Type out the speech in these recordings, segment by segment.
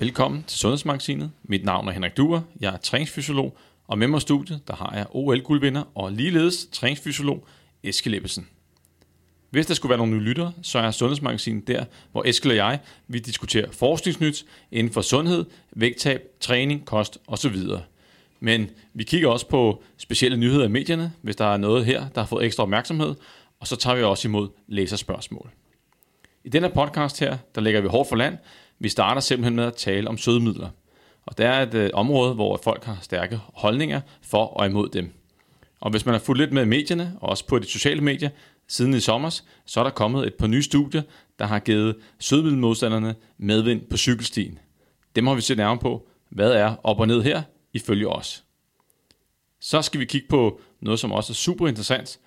Velkommen til Sundhedsmagasinet. Mit navn er Henrik Duer. Jeg er træningsfysiolog, og med mig i studiet, der har jeg OL-guldvinder og ligeledes træningsfysiolog Eskil Ebbesen. Hvis der skulle være nogle nye lyttere, så er Sundhedsmagasinet der, hvor Eskil og jeg vi diskuterer forskningsnyt inden for sundhed, vægttab, træning, kost osv. Men vi kigger også på specielle nyheder i medierne, hvis der er noget her, der har fået ekstra opmærksomhed, og så tager vi også imod læserspørgsmål. I denne podcast her, der lægger vi hårdt for land. Vi starter simpelthen med at tale om sødemidler. Og det er et øh, område, hvor folk har stærke holdninger for og imod dem. Og hvis man har fulgt lidt med i medierne, og også på de sociale medier, siden i sommer, så er der kommet et par nye studier, der har givet sødemiddelmodstanderne medvind på cykelstien. Dem har vi set nærmere på. Hvad er op og ned her, ifølge os? Så skal vi kigge på noget, som også er super interessant.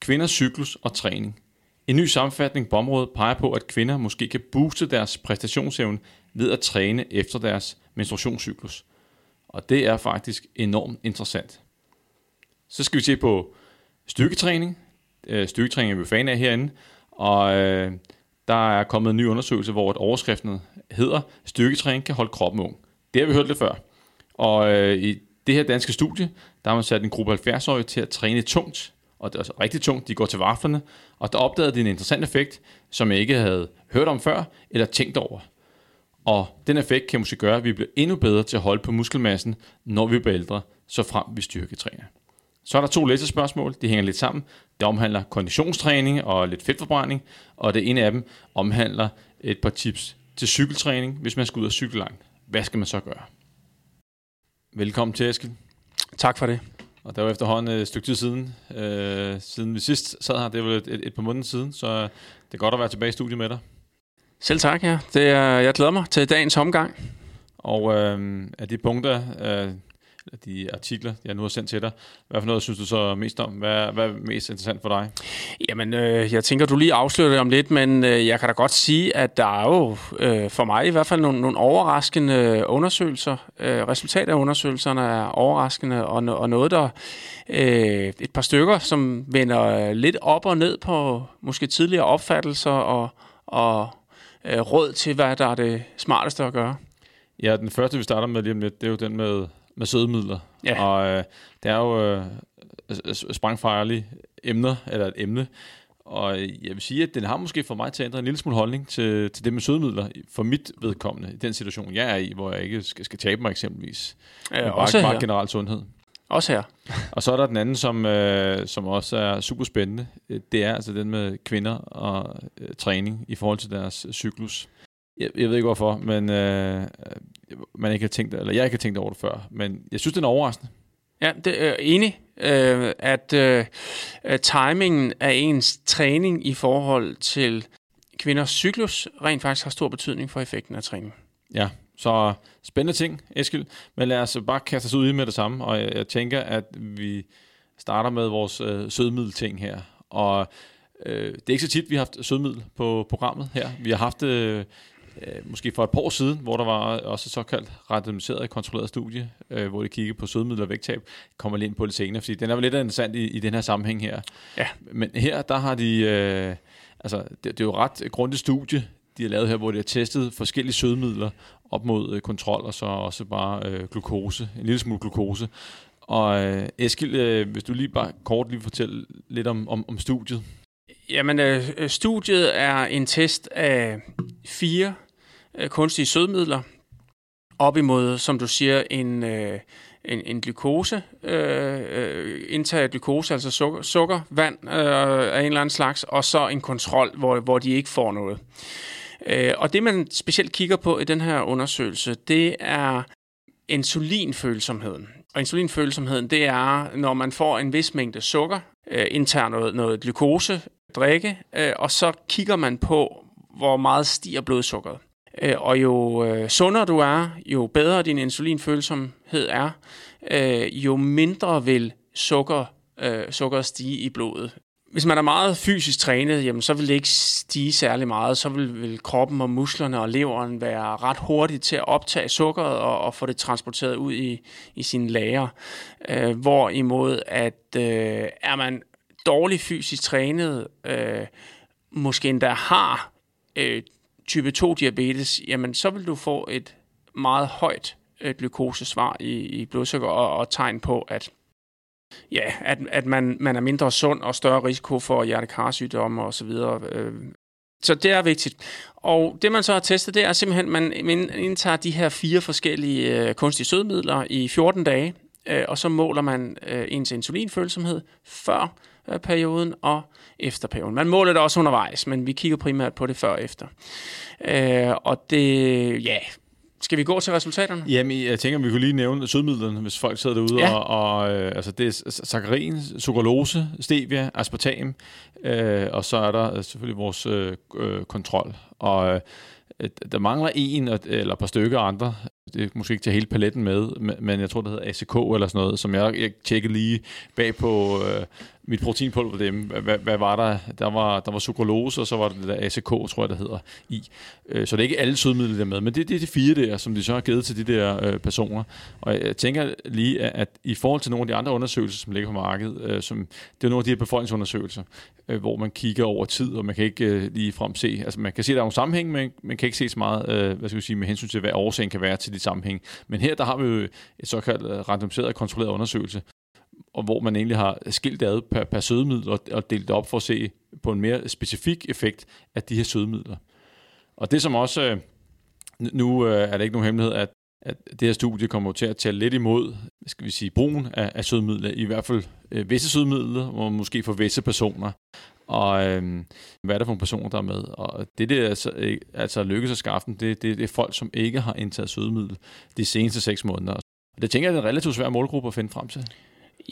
Kvinders cyklus og træning. En ny sammenfatning på området peger på, at kvinder måske kan booste deres præstationsevne ved at træne efter deres menstruationscyklus. Og det er faktisk enormt interessant. Så skal vi se på styrketræning. Øh, styrketræning er vi fan af herinde. Og øh, der er kommet en ny undersøgelse, hvor overskriften hedder, styrketræning kan holde kroppen ung. Det har vi hørt lidt før. Og øh, i det her danske studie, der har man sat en gruppe 70-årige til at træne tungt og det er altså rigtig tungt, de går til vaflerne, og der opdagede de en interessant effekt, som jeg ikke havde hørt om før, eller tænkt over. Og den effekt kan måske gøre, at vi bliver endnu bedre til at holde på muskelmassen, når vi bliver ældre, så frem vi styrketræner. Så er der to læsespørgsmål, de hænger lidt sammen. Det omhandler konditionstræning og lidt fedtforbrænding, og det ene af dem omhandler et par tips til cykeltræning, hvis man skal ud og cykle langt. Hvad skal man så gøre? Velkommen til, Eskild. Tak for det. Og der var efterhånden et stykke tid siden, øh, siden vi sidst sad her, det var et, et, et par måneder siden, så det er godt at være tilbage i studiet med dig. Selv tak, ja. Det er, jeg glæder mig til dagens omgang. Og øh, af de punkter, øh, de artikler, jeg nu har sendt til dig. Hvad for noget synes du så mest om? Hvad, hvad er mest interessant for dig? Jamen, øh, jeg tænker, du lige afslører det om lidt, men øh, jeg kan da godt sige, at der er jo øh, for mig i hvert fald nogle, nogle overraskende undersøgelser. Øh, resultatet af undersøgelserne er overraskende, og, og noget, der øh, et par stykker, som vender lidt op og ned på måske tidligere opfattelser og, og øh, råd til, hvad der er det smarteste at gøre. Ja, den første, vi starter med lige om lidt, det er jo den med med sødemidler. Ja. Og øh, det er jo øh, sprængfarlige emner, eller et emne. Og jeg vil sige, at den har måske for mig til at ændre en lille smule holdning til, til det med sødemidler, for mit vedkommende, i den situation, jeg er i, hvor jeg ikke skal, skal tabe mig eksempelvis. Ja, men også bare, bare generelt sundhed. Også her. og så er der den anden, som, øh, som også er super spændende. Det er altså den med kvinder og øh, træning i forhold til deres cyklus. Jeg, jeg ved ikke hvorfor, men øh, man ikke har tænkt, eller jeg ikke har tænkt over det før, men jeg synes, det er overraskende. Ja, det er enig, øh, at øh, timingen af ens træning i forhold til kvinders cyklus rent faktisk har stor betydning for effekten af træning. Ja, så spændende ting, Eskild. Men lad os bare kaste os ud i med det samme, og jeg, jeg tænker, at vi starter med vores øh, sødmiddelting her. Og øh, det er ikke så tit, vi har haft sødmiddel på programmet her. Vi har haft øh, øh, måske for et par år siden, hvor der var også et såkaldt randomiseret kontrolleret studie, øh, hvor de kiggede på sødmidler og vægttab, kommer lidt ind på det senere, fordi den er jo lidt interessant i, i den her sammenhæng her. Ja. Men her, der har de, øh, altså det, det er jo ret grundigt studie, de har lavet her, hvor de har testet forskellige sødemidler op mod øh, kontrol, og så også bare øh, glukose, en lille smule glukose. Og øh, Eskild, øh, hvis du lige bare kort lige fortælle lidt om, om, om studiet. Jamen, øh, studiet er en test af fire øh, kunstige sødmidler op imod, som du siger, en, øh, en, en glukose, øh, øh, indtag af glukose, altså sukker, sukker vand øh, af en eller anden slags, og så en kontrol, hvor, hvor de ikke får noget. Øh, og det, man specielt kigger på i den her undersøgelse, det er insulinfølsomheden. Og insulinfølsomheden, det er, når man får en vis mængde sukker, øh, indtager noget, noget glukose, drikke, øh, og så kigger man på, hvor meget stiger blodsukkeret. Øh, og jo øh, sundere du er, jo bedre din insulinfølsomhed er, øh, jo mindre vil sukker, øh, sukker stige i blodet. Hvis man er meget fysisk trænet, jamen, så vil det ikke stige særlig meget. Så vil, vil kroppen og musklerne og leveren være ret hurtigt til at optage sukkeret og, og få det transporteret ud i, i sine lager. Øh, hvorimod at øh, er man dårligt fysisk trænet, øh, måske endda har øh, type 2 diabetes, jamen så vil du få et meget højt øh, glukosesvar i, i blodsukker, og, og tegn på, at ja, at, at man, man er mindre sund og større risiko for hjertekarsygdomme og så videre. Øh. Så det er vigtigt. Og det man så har testet, det er simpelthen, at man indtager de her fire forskellige øh, kunstige sødemidler i 14 dage, øh, og så måler man ens insulinfølsomhed før perioden og efter perioden. Man måler det også undervejs, men vi kigger primært på det før og efter. Øh, og det, ja, skal vi gå til resultaterne? Jamen, jeg tænker, vi kunne lige nævne sødmidlerne, hvis folk sidder derude. Ja. Og, og øh, altså, det er saccharin, sukralose, stevia, aspartam, øh, og så er der selvfølgelig vores øh, øh kontrol. Og øh, der mangler en eller et par stykker andre. Det er måske ikke til hele paletten med, men jeg tror, det hedder ACK eller sådan noget, som jeg, jeg tjekkede lige bag på øh, mit proteinpulver dem. Hvad, hvad var der? Der var, der var sukralose, og så var det der ACK, tror jeg, der hedder, i. Øh, så det er ikke alle sødemidler, der med, men det, det er de fire der, som de så har givet til de der øh, personer. Og jeg tænker lige, at i forhold til nogle af de andre undersøgelser, som ligger på markedet, øh, som, det er nogle af de her befolkningsundersøgelser, øh, hvor man kigger over tid, og man kan ikke øh, lige frem se, altså man kan se, at der er nogle sammenhæng, men man kan ikke se så meget, øh, hvad skal vi sige, med hensyn til, hvad årsagen kan være til de sammenhæng. Men her, der har vi jo et såkaldt øh, randomiseret og kontrolleret undersøgelse, og hvor man egentlig har skilt ad per, per sødemiddel og, og delt det op for at se på en mere specifik effekt af de her sødemidler. Og det som også, øh, nu øh, er det ikke nogen hemmelighed, at, at det her studie kommer til at tale lidt imod, skal vi sige, brugen af, af sødemidler, i hvert fald øh, visse sødemidler, og måske for visse personer. Og øh, hvad er det for nogle personer, der er med? Og det, det er altså, altså lykkes at skaffe det, det, det er folk, som ikke har indtaget sødemiddel de seneste seks måneder. Og det tænker jeg er en relativt svær målgruppe at finde frem til.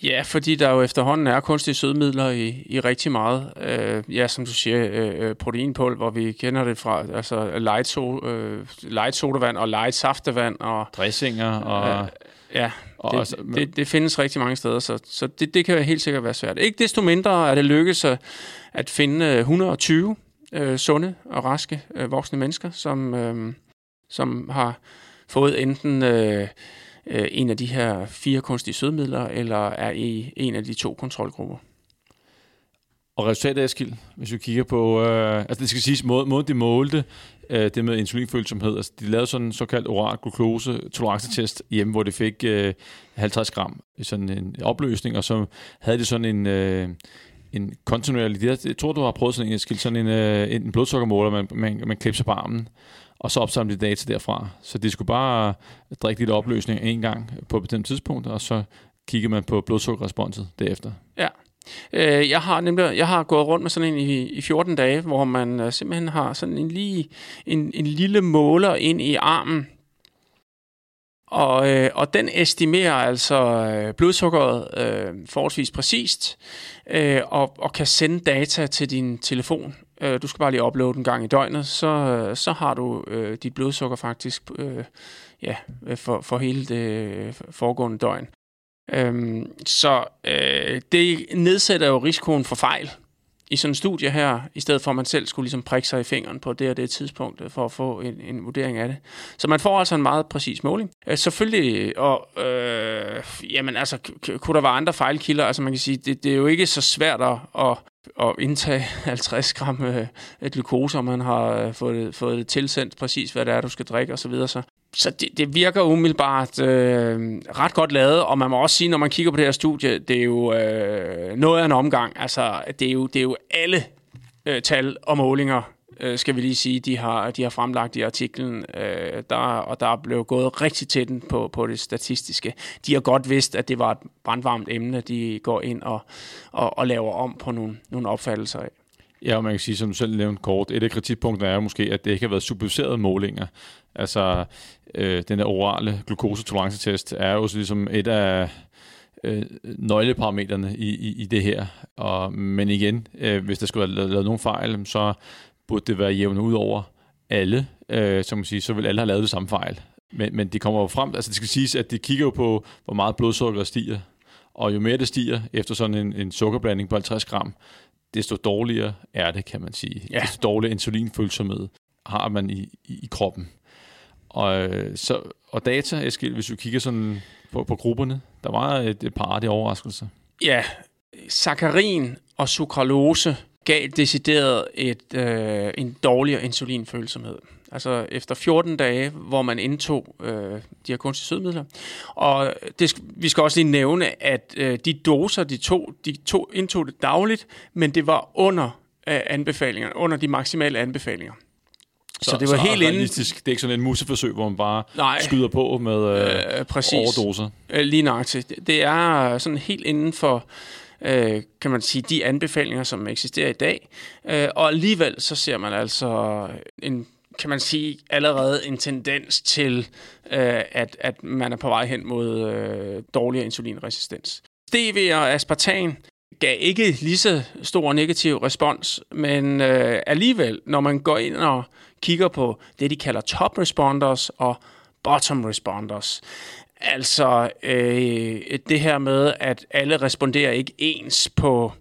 Ja, fordi der jo efterhånden er kunstige sødemidler i, i rigtig meget. Øh, ja, som du siger, øh, øh proteinpulver, hvor vi kender det fra altså light, so, øh, light sodavand og light saftevand. Og, Dressinger og... Øh, ja, og det, også, det, det findes rigtig mange steder, så, så det, det kan helt sikkert være svært. Ikke desto mindre er det lykkes at, at finde 120 øh, sunde og raske øh, voksne mennesker, som, øh, som har fået enten... Øh, øh, en af de her fire kunstige sødemidler, eller er i en af de to kontrolgrupper. Og resultatet, skild, hvis vi kigger på, øh, altså det skal siges, måden måde de målte øh, det med insulinfølsomhed, altså de lavede sådan en såkaldt oral glukose tolerancetest hjemme, hvor de fik øh, 50 gram i sådan en opløsning, og så havde de sådan en, øh, en kontinuerlig, jeg tror, du har prøvet sådan en, skild, sådan en, øh, en blodsukkermåler, man, man, man klipser på armen, og så opsamle de data derfra. Så de skulle bare drikke lidt opløsning en gang på et bestemt tidspunkt, og så kigger man på blodsukkerresponset derefter. Ja. Øh, jeg har nemlig jeg har gået rundt med sådan en i, i 14 dage, hvor man øh, simpelthen har sådan en, lige, en, en lille måler ind i armen, og, øh, og den estimerer altså øh, blodsukkeret øh, forholdsvis præcist, øh, og, og kan sende data til din telefon øh, du skal bare lige uploade en gang i døgnet, så, øh, så har du øh, dit blodsukker faktisk øh, ja, øh, for, for hele det øh, foregående døgn. Øhm, så øh, det nedsætter jo risikoen for fejl i sådan en studie her, i stedet for at man selv skulle ligesom prikke sig i fingeren på det og det tidspunkt, øh, for at få en, en vurdering af det. Så man får altså en meget præcis måling. Øh, selvfølgelig, og øh, jamen altså, kunne der være andre fejlkilder? Altså man kan sige, det, det er jo ikke så svært at, at at indtage 50 gram øh, glukose, og man har øh, fået, fået tilsendt præcis, hvad det er, du skal drikke osv. Så, videre. så, så det, det virker umiddelbart øh, ret godt lavet, og man må også sige, når man kigger på det her studie, det er jo øh, noget af en omgang. Altså, det er jo, det er jo alle øh, tal og målinger, øh, skal vi lige sige, de har, de har fremlagt i artiklen, øh, der, og der er blevet gået rigtig tæt på, på det statistiske. De har godt vidst, at det var et brandvarmt emne, de går ind og, og, og laver om på nogle, nogle opfattelser af. Ja, og man kan sige, som du selv nævnte kort, et af kritikpunkterne er måske, at det ikke har været superviserede målinger. Altså, øh, den der orale glukosetolerancetest er jo så ligesom et af øh, nøgleparametrene i, i, i det her. Og, men igen, øh, hvis der skulle have lavet, lavet nogle fejl, så burde det være jævnet ud over alle, øh, som man siger, så vil alle have lavet det samme fejl. Men, men de kommer jo frem, altså det skal siges, at de kigger jo på, hvor meget blodsukker stiger, og jo mere det stiger efter sådan en, en sukkerblanding på 50 gram, desto dårligere er det, kan man sige. Ja. Desto dårligere insulinfølsomhed har man i, i, i kroppen. Og, øh, så, og data, Eskild, hvis du kigger sådan på, på grupperne, der var et, et par af de overraskelser. Ja, sakarin og sukralose gav decideret et, øh, en dårligere insulinfølsomhed. Altså efter 14 dage, hvor man indtog øh, de her kunstige sødmidler. Og det, vi skal også lige nævne, at øh, de doser, de to, de to indtog det dagligt, men det var under øh, anbefalingerne, under de maksimale anbefalinger. Så, så det var så helt realistisk. Det er ikke sådan en museforsøg, hvor man bare Nej, skyder på med øh, øh, præcis. overdoser. Øh, lige nøjagtigt. Det er sådan helt inden for øh, kan man sige, de anbefalinger, som eksisterer i dag. Øh, og alligevel så ser man altså en kan man sige, allerede en tendens til, øh, at, at man er på vej hen mod øh, dårligere insulinresistens. Stevia og aspartan gav ikke lige så stor negativ respons, men øh, alligevel, når man går ind og kigger på det, de kalder top responders og bottom responders, altså øh, det her med, at alle responderer ikke ens på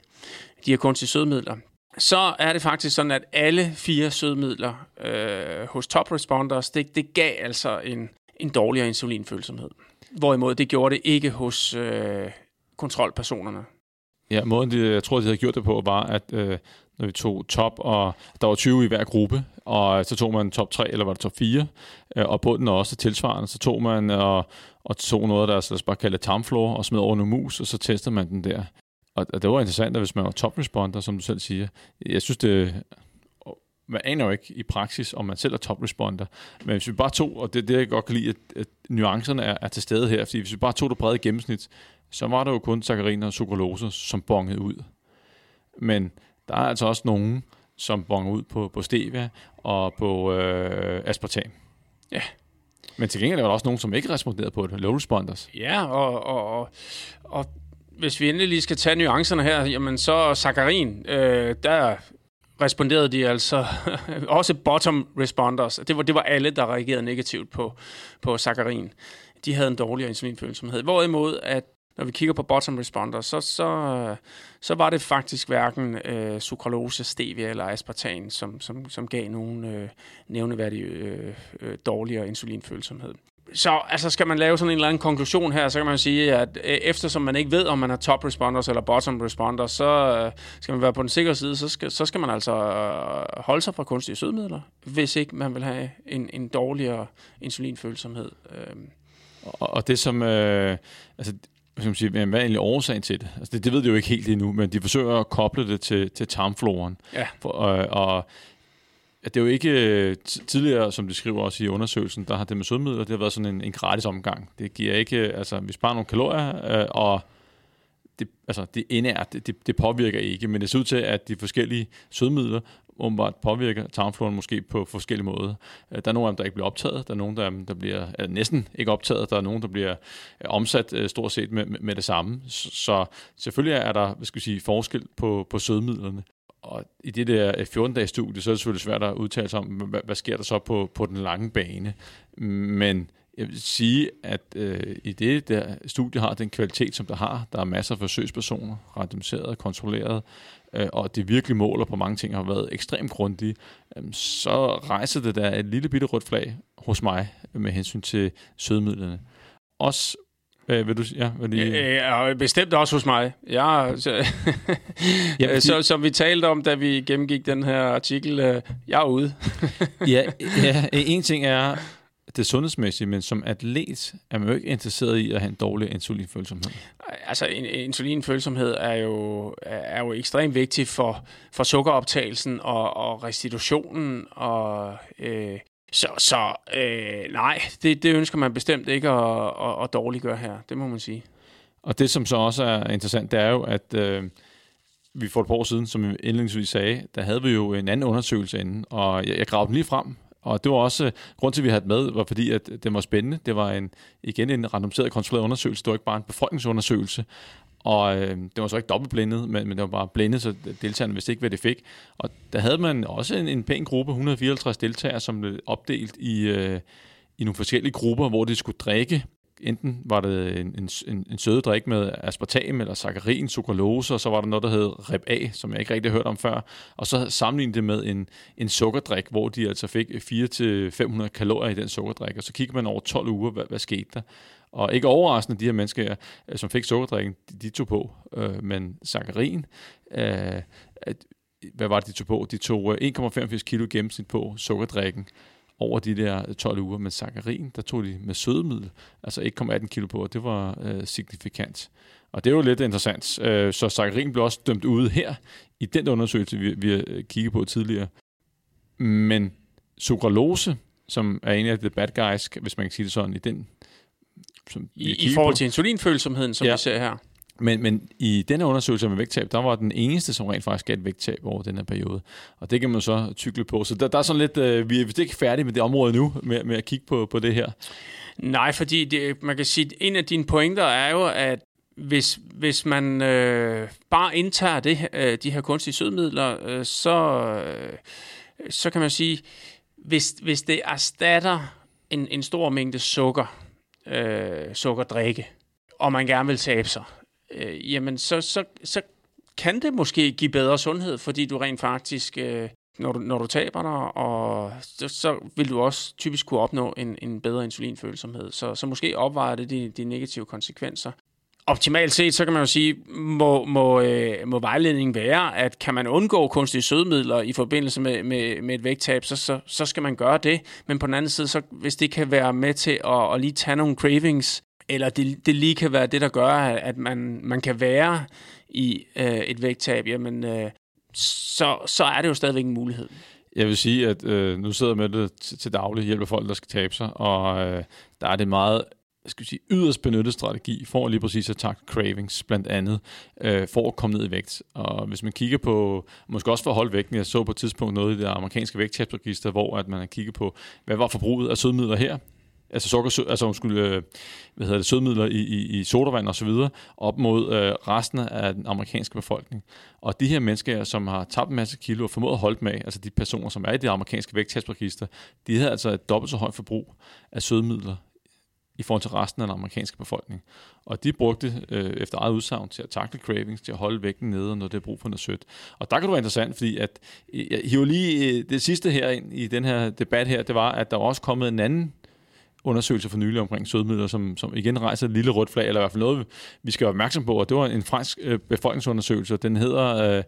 de her kunstige sødmidler, så er det faktisk sådan, at alle fire sødmidler øh, hos top responders, det, det gav altså en, en dårligere insulinfølsomhed. Hvorimod det gjorde det ikke hos øh, kontrolpersonerne. Ja, måden, de, jeg tror, de havde gjort det på, var, at øh, når vi tog top, og der var 20 i hver gruppe, og så tog man top 3, eller var det top 4, øh, og bunden også tilsvarende, så tog man og, og tog noget, der os bare kalde tarmflora, og smed over nogle mus, og så testede man den der. Og, og det var interessant, at hvis man var top responder, som du selv siger, jeg synes det, man aner jo ikke i praksis, om man selv er top responder. Men hvis vi bare tog, og det er det, jeg godt kan lide, at, at nuancerne er, er til stede her, fordi hvis vi bare tog det brede gennemsnit, så var der jo kun saccharin og sukralose, som bongede ud. Men der er altså også nogen, som bonger ud på, på stevia og på øh, aspartam. Ja. Men til gengæld var der også nogen, som ikke responderede på det, low responders. Ja, og, og, og, og hvis vi endelig lige skal tage nuancerne her, jamen så saccharin, øh, der responderede de altså også bottom responders. Det var, det var alle, der reagerede negativt på, på saccharin. De havde en dårligere insulinfølsomhed. Hvorimod, at når vi kigger på bottom responders, så, så, så var det faktisk hverken øh, sukralose, stevia eller aspartan, som, som, som gav nogen øh, nævneværdig øh, øh, dårligere insulinfølsomhed så altså, skal man lave sådan en eller anden konklusion her, så kan man sige, at øh, eftersom man ikke ved, om man er top responders eller bottom responders, så øh, skal man være på den sikre side, så skal, så skal man altså øh, holde sig fra kunstige sødemidler, hvis ikke man vil have en, en dårligere insulinfølsomhed. Øh. Og, og det som, øh, altså, hvad, man sige, hvad er egentlig årsagen til det? Altså, det? Det ved de jo ikke helt endnu, men de forsøger at koble det til, til tarmfloren. Ja. For, og, og at det er jo ikke øh, tidligere, som de skriver også i undersøgelsen, der har det med sødmidler, det har været sådan en, en gratis omgang. Det giver ikke, altså vi sparer nogle kalorier, øh, og det, altså, det indært, det, det, det påvirker ikke, men det ser ud til, at de forskellige sødmidler åbenbart påvirker tarmfloren måske på forskellige måder. Øh, der er nogle af dem, der ikke bliver optaget, der er nogle, der, der bliver er næsten ikke optaget, der er nogle, der bliver øh, omsat stort set med, med det samme. Så selvfølgelig er der hvad skal vi sige, forskel på, på sødmidlerne og i det der 14-dages studie, så er det selvfølgelig svært at udtale sig om, hvad, hvad sker der så på, på den lange bane. Men jeg vil sige, at øh, i det der studie har den kvalitet, som der har, der er masser af forsøgspersoner, randomiseret og kontrolleret, øh, og det virkelig måler på mange ting, har været ekstremt grundige, øh, så rejser det der et lille bitte rødt flag hos mig med hensyn til sødemidlerne. Også Øh, vil du, ja, vil du... Ja, bestemt også hos mig. Ja, så, ja, så, som vi talte om, da vi gennemgik den her artikel, øh, jeg er ude. ja, ja, en ting er det sundhedsmæssige, men som atlet er man jo ikke interesseret i at have en dårlig insulinfølsomhed. Altså, insulinfølsomhed er jo, er jo ekstremt vigtig for, for sukkeroptagelsen og, og restitutionen og øh, så, så øh, nej, det, det ønsker man bestemt ikke at, at, at dårliggøre her, det må man sige. Og det, som så også er interessant, det er jo, at øh, vi for et par år siden, som vi indledningsvis sagde, der havde vi jo en anden undersøgelse inden, og jeg, jeg gravede den lige frem, og det var også, øh, grund til, at vi havde med, var fordi, at det var spændende. Det var en, igen en randomiseret kontrolleret undersøgelse. Det var ikke bare en befolkningsundersøgelse. Og øh, det var så ikke dobbeltblindet, men, men det var bare blindet, så deltagerne vidste ikke, hvad det fik. Og der havde man også en, en pæn gruppe, 154 deltagere, som blev opdelt i, øh, i nogle forskellige grupper, hvor de skulle drikke. Enten var det en, en, en, en sødedrik med aspartam eller saccharin, sukralose, og så var der noget, der hed Reb A, som jeg ikke rigtig har hørt om før. Og så sammenlignede det med en, en sukkerdrik, hvor de altså fik 400-500 kalorier i den sukkerdrik. Og så kigger man over 12 uger, hvad, hvad skete der? Og ikke overraskende, de her mennesker, øh, som fik sukkerdrikken, de, de tog på. Øh, men saccharin, øh, hvad var det, de tog på? De tog øh, 1,85 kilo gennemsnit på sukkerdrikken over de der 12 uger. Men sakarin, der tog de med sødemiddel, altså 1,18 kilo på, og det var øh, signifikant. Og det er jo lidt interessant. Øh, så sakarin blev også dømt ude her, i den undersøgelse, vi, vi kigget på tidligere. Men sukralose, som er en af de bad guys, hvis man kan sige det sådan, i den... Som I, I forhold på. til insulinfølsomheden, som ja. vi ser her. Men, men i denne undersøgelse med vægttab, der var den eneste, som rent faktisk gav et vægttab over den her periode. Og det kan man så tykle på. Så der, der er sådan lidt, øh, vi er vist ikke færdige med det område nu, med, med at kigge på, på det her. Nej, fordi det, man kan sige, at en af dine pointer er jo, at hvis, hvis man øh, bare indtager det, øh, de her kunstige sødmidler, øh, så, øh, så kan man sige, hvis, hvis det erstatter en, en stor mængde sukker, øh, sukkerdrikke, og man gerne vil tabe sig, øh, jamen så, så, så kan det måske give bedre sundhed, fordi du rent faktisk, øh, når, du, når du taber dig, og så, så vil du også typisk kunne opnå en, en bedre insulinfølsomhed. Så, så måske opvejer det de, de negative konsekvenser. Optimalt set, så kan man jo sige, må, må, øh, må vejledningen være, at kan man undgå kunstige sødemidler i forbindelse med, med, med et vægttab, så, så, så skal man gøre det. Men på den anden side, så, hvis det kan være med til at, at lige tage nogle cravings, eller det, det lige kan være det, der gør, at man, man kan være i øh, et vægttab, jamen, øh, så, så er det jo stadigvæk en mulighed. Jeg vil sige, at øh, nu sidder jeg med det til, til daglig, hjælper folk, der skal tabe sig, og øh, der er det meget jeg vi sige, yderst benyttet strategi for lige præcis at takle cravings, blandt andet, øh, for at komme ned i vægt. Og hvis man kigger på, måske også for at holde vægten, jeg så på et tidspunkt noget i det amerikanske vægttabsregister, hvor at man har kigget på, hvad var forbruget af sødmidler her, altså sukker, altså skulle, øh, hvad hedder det, sødmidler i, i, i sodavand og så videre, op mod øh, resten af den amerikanske befolkning. Og de her mennesker, som har tabt en masse kilo og formået at holde med, altså de personer, som er i det amerikanske vægttabsregister, de havde altså et dobbelt så højt forbrug af sødmidler i forhold til resten af den amerikanske befolkning. Og de brugte øh, efter eget udsagn til at takle cravings, til at holde vægten nede, når det er brug for noget sødt. Og der kan det være interessant, fordi at, øh, jeg hiver lige øh, det sidste her ind i den her debat her, det var, at der var også kommet en anden undersøgelse for nylig omkring sødmidler, som, som igen rejser et lille rødt flag, eller i hvert fald noget, vi skal være opmærksom på, og det var en fransk øh, befolkningsundersøgelse, og den hedder øh,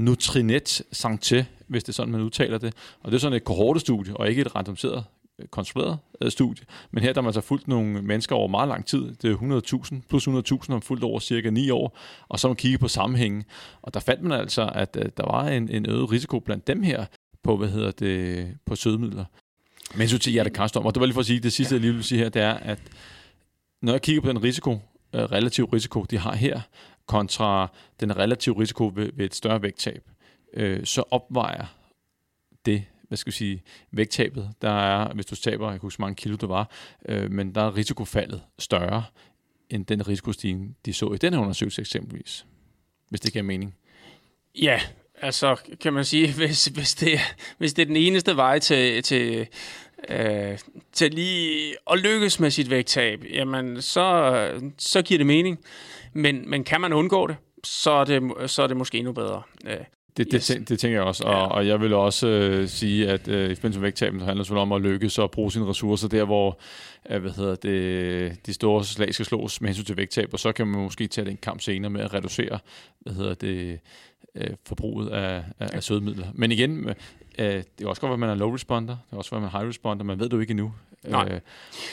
Nutrinet Santé, hvis det er sådan, man udtaler det. Og det er sådan et kohortestudie, og ikke et randomiseret øh, konstrueret øh, studie. Men her der man så fulgt nogle mennesker over meget lang tid. Det er 100.000, plus 100.000 om fuldt over cirka 9 år. Og så man kigge på sammenhængen. Og der fandt man altså, at, at der var en, en øget risiko blandt dem her på, hvad hedder det, på sødemidler. Men så til hjertekarstorm, og det var lige for at sige, det sidste, jeg lige vil sige her, det er, at når jeg kigger på den risiko, øh, relativ risiko, de har her, kontra den relative risiko ved, ved et større vægttab, øh, så opvejer det hvad skal vi sige, vægttabet. Der er, hvis du taber, jeg kan huske, mange kilo det var, øh, men der er risikofaldet større end den risikostigning, de så i den her undersøgelse eksempelvis. Hvis det giver mening. Ja, altså kan man sige, hvis, hvis, det, hvis det er den eneste vej til, til, øh, til lige at lykkes med sit vægttab, jamen så, så giver det mening. Men, men kan man undgå det, så er det, så er det måske endnu bedre. Øh. Det, det, yes. det, det tænker jeg også, og, ja. og jeg vil også øh, sige, at øh, i forbindelse med vægttabet handler det om at lykkes og bruge sine ressourcer der, hvor øh, hvad hedder det, de store slag skal slås med hensyn til vægttab, og så kan man måske tage den kamp senere med at reducere hvad hedder det, øh, forbruget af, af, af sødemidler. Men igen, øh, det er også godt, at man er low responder, det er også godt, at man er high responder, man ved det jo ikke endnu. Nej. Øh,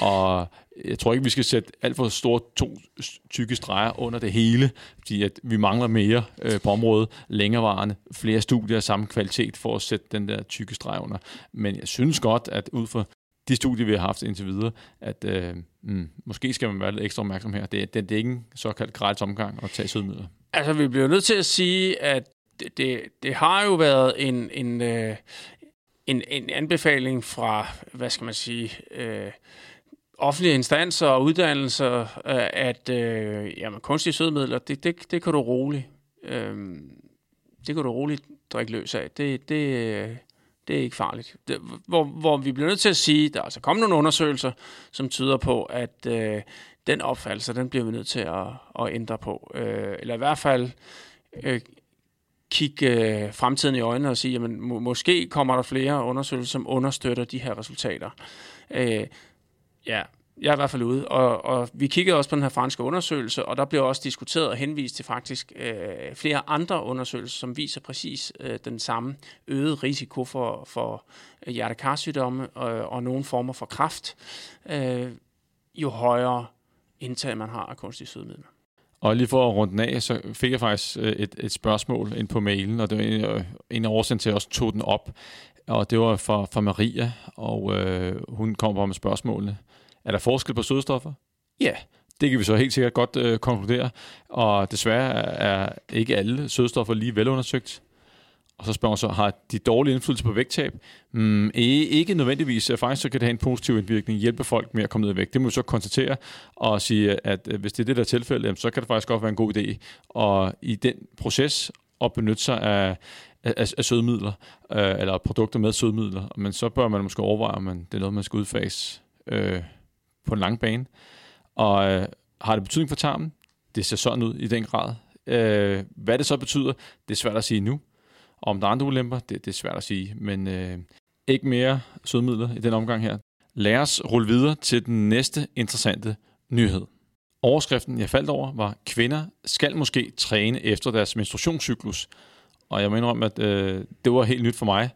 og jeg tror ikke, vi skal sætte alt for store to tykke streger under det hele, fordi at vi mangler mere øh, på området, længerevarende, flere studier af samme kvalitet for at sætte den der tykke streg under. Men jeg synes godt, at ud fra de studier, vi har haft indtil videre, at øh, mm, måske skal man være lidt ekstra opmærksom her. Det, det, det er ikke en såkaldt gratis omgang at tage sødmidler. Altså, vi bliver nødt til at sige, at det, det, det har jo været en, en, øh, en, en anbefaling fra, hvad skal man sige, øh, offentlige instanser og uddannelser, øh, at øh, jamen, kunstige sødemidler, det, det, det kan du roligt, øh, det kan du roligt drikke løs af. Det, det, øh, det er ikke farligt. Det, hvor, hvor vi bliver nødt til at sige, der er altså kommet nogle undersøgelser, som tyder på, at øh, den opfattelse, den bliver vi nødt til at, at ændre på. Øh, eller i hvert fald øh, kigge øh, fremtiden i øjnene og sige, jamen må, måske kommer der flere undersøgelser, som understøtter de her resultater. Øh, ja, Jeg er i hvert fald ude. Og, og vi kiggede også på den her franske undersøgelse, og der blev også diskuteret og henvist til faktisk øh, flere andre undersøgelser, som viser præcis øh, den samme øgede risiko for, for hjertekarsygdomme og, og nogle former for kræft, øh, jo højere indtag man har af kunstige sødemidler. Og lige for at runde den af, så fik jeg faktisk øh, et, et spørgsmål ind på mailen, og det var en, øh, en af årsagen til, at jeg også tog den op. Og det var fra, fra Maria, og øh, hun kom på med spørgsmålene. Er der forskel på sødestoffer? Ja, det kan vi så helt sikkert godt øh, konkludere. Og desværre er ikke alle sødestoffer lige velundersøgt. Og så spørger man så, har de dårlige indflydelse på vægttab? Mm, ikke nødvendigvis. Øh, faktisk så kan det have en positiv indvirkning, hjælpe folk med at komme ned i vægt. Det må vi så konstatere og sige, at øh, hvis det er det, der er tilfældet, så kan det faktisk godt være en god idé. Og i den proces at benytte sig af, af, af sødemidler, øh, eller produkter med sødemidler. Men så bør man måske overveje, om man, det er noget, man skal udfase øh, på en lang bane. Og øh, har det betydning for tarmen? Det ser sådan ud i den grad. Øh, hvad det så betyder, det er svært at sige nu. Om der er andre ulemper, det, det er svært at sige. Men øh, ikke mere sødmidler i den omgang her. Lad os rulle videre til den næste interessante nyhed. Overskriften, jeg faldt over, var, kvinder skal måske træne efter deres menstruationscyklus. Og jeg mener om, at øh, det var helt nyt for mig.